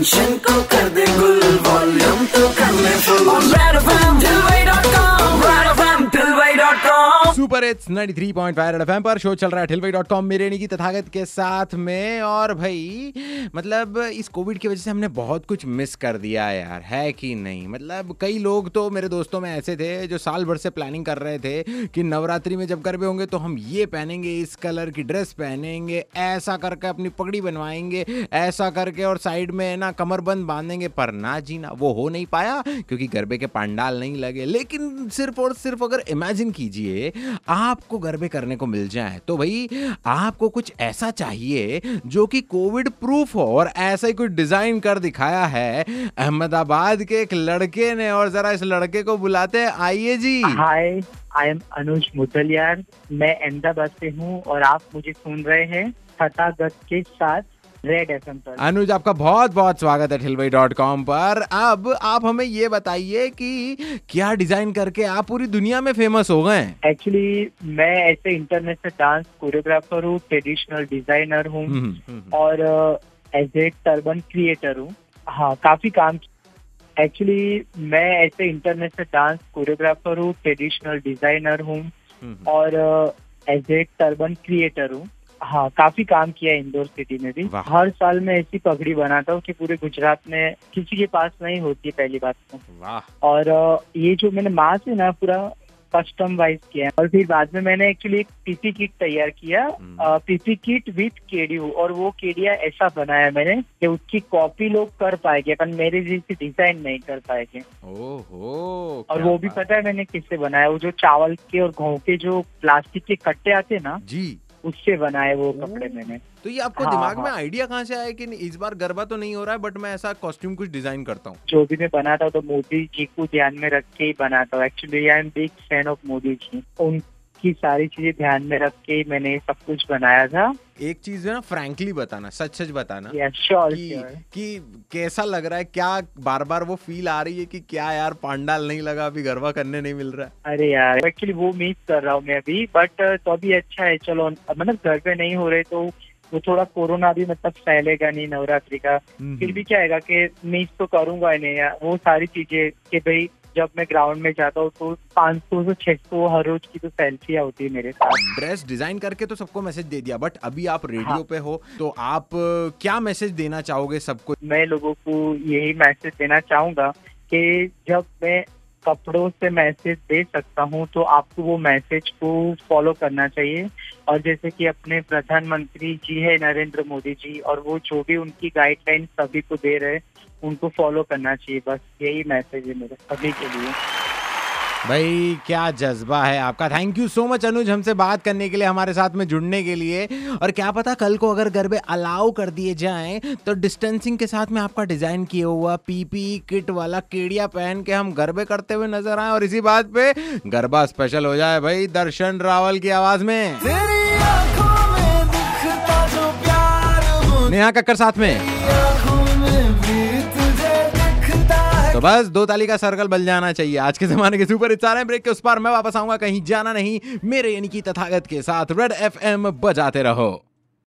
Tension को कर दे गुल। सुपर इट्स 93.5 रेड एफएम पर। शो चल रहा है ठिलवाई डॉट कॉम मेरे की तथागत के साथ में। और भाई मतलब इस कोविड की वजह से हमने बहुत कुछ मिस कर दिया यार, है कि नहीं? मतलब कई लोग तो मेरे दोस्तों में ऐसे थे जो साल भर से प्लानिंग कर रहे थे कि नवरात्रि में जब गरबे होंगे तो हम ये पहनेंगे, इस कलर की ड्रेस पहनेंगे, ऐसा करके अपनी पगड़ी बनवाएँगे, ऐसा करके और साइड में ना कमरबंद बांधेंगे। पर ना जीना वो हो नहीं पाया, क्योंकि गरबे के पंडाल नहीं लगे। लेकिन सिर्फ़ और सिर्फ़ अगर इमेजिन कीजिए आपको गरबे करने को मिल जाए तो भाई आपको कुछ ऐसा चाहिए जो कि कोविड प्रूफ हो और ऐसा ही कुछ डिज़ाइन कर दिखाया है। अहमदाबाद के एक लड़के ने और जरा इस लड़के को बुलाते हैं। आइए जी। हाय आई एम अनुज मुदलियार मैं अहमदाबाद से हूँ और आप मुझे सुन रहे हैं तथागत के साथ रेड एफ़ पर। अनुज आपका बहुत बहुत स्वागत है ठिलवई डॉट कॉम पर। अब आप हमें ये बताइए कि क्या डिज़ाइन करके आप पूरी दुनिया में फ़ेमस हो गए एक्चुअली मैं ऐसे इंटरनेशनल डांस कोरियोग्राफर हूँ ट्रेडिशनल डिज़ाइनर हूँ हम्म, हम्म, और एज ए टर्बन क्रिएटर हूँ। हाँ काफ़ी काम एक्चुअली मैं ऐसे इंटरनेशनल डांस कोरियोग्राफर हूँ ट्रेडिशनल डिज़ाइनर हूँ हम्म, और एज ए टर्बन क्रिएटर हूँ। हाँ काफ़ी काम किया है इंदौर सिटी में भी। हर साल मैं ऐसी पगड़ी बनाता हूँ कि पूरे गुजरात में किसी के पास नहीं होती है पहली बात तो। और ये जो मैंने मास्क है ना पूरा कस्टम वाइज किया है। और फिर बाद में मैंने एक्चुअली एक पीपी किट तैयार किया। पीपी किट विथ केडियो। और वो केडिया ऐसा बनाया मैंने कि उसकी कॉपी लोग कर पाएँगे पर मेरे जैसी डिज़ाइन नहीं कर पाएँगे। और वो भी पता है मैंने किससे बनाया? वो जो चावल के और गेहूँ के जो प्लास्टिक के कट्टे आते हैं ना जी। उससे बनाए वो कपड़े मैंने। तो ये आपको हाँ, दिमाग हाँ, में। आइडिया कहाँ से आया कि इस बार गरबा तो नहीं हो रहा है बट मैं ऐसा कॉस्ट्यूम कुछ डिज़ाइन करता हूँ। जो भी मैं बनाता हूँ तो मोदी जी को ध्यान में रख के ही बनाता हूँ। Actually I am big fan of Modi ji. उनकी सारी चीज़ें ध्यान में रख के मैंने सब कुछ बनाया था। एक चीज़ है ना फ्रैंकली बताना सच सच बताना। या श्योर कि sure. कि कैसा लग रहा है क्या बार बार वो फील आ रही है कि क्या यार पांडाल नहीं लगा अभी गरबा करने नहीं मिल रहा? है अरे यार एक्चुअली वो मिस कर रहा हूँ मैं अभी बट तो अभी अच्छा है चलो मतलब घर पे नहीं हो रहे तो वो थोड़ा कोरोना भी मतलब फैलेगा नहीं नवरात्रि का। हम्म, फिर भी क्या है कि मिस तो करूँगा नहीं यार वो सारी चीज़ें कि भाई जब मैं ग्राउंड में जाता हूँ तो 500 से 600 हर रोज की तो सेल्फियाँ होती है मेरे साथ। ड्रेस डिज़ाइन करके तो सबको मैसेज दे दिया बट अभी आप रेडियो हाँ। पे हो तो आप क्या मैसेज देना चाहोगे सबको? मैं लोगों को यही मैसेज देना चाहूँगा कि जब मैं कपड़ों से मैसेज दे सकता हूँ तो आपको वो मैसेज को फॉलो करना चाहिए। और जैसे कि अपने प्रधानमंत्री जी है नरेंद्र मोदी जी और वो जो भी उनकी गाइडलाइन सभी को दे रहे हैं उनको फॉलो करना चाहिए। बस यही मैसेज है मेरे सभी के लिए। भाई क्या जज्बा है आपका। Thank you so much Anuj हमसे बात करने के लिए हमारे साथ में जुड़ने के लिए। और क्या पता कल को अगर गरबे अलाउ कर दिए जाएँ तो डिस्टेंसिंग के साथ में आपका डिज़ाइन किया हुआ पीपी किट वाला केड़िया पहन के हम गरबे करते हुए नज़र आए। और इसी बात पे गरबा स्पेशल हो जाए भाई दर्शन रावल की आवाज़ में। नेहा कक्कर साथ में। तो बस दो ताली का सर्कल बल जाना चाहिए। आज के जमाने के सुपर हिट सारे ब्रेक के उस पार मैं वापस आऊँगा। कहीं जाना नहीं। मेरे यानी कि तथागत के साथ रेड एफएम बजाते रहो।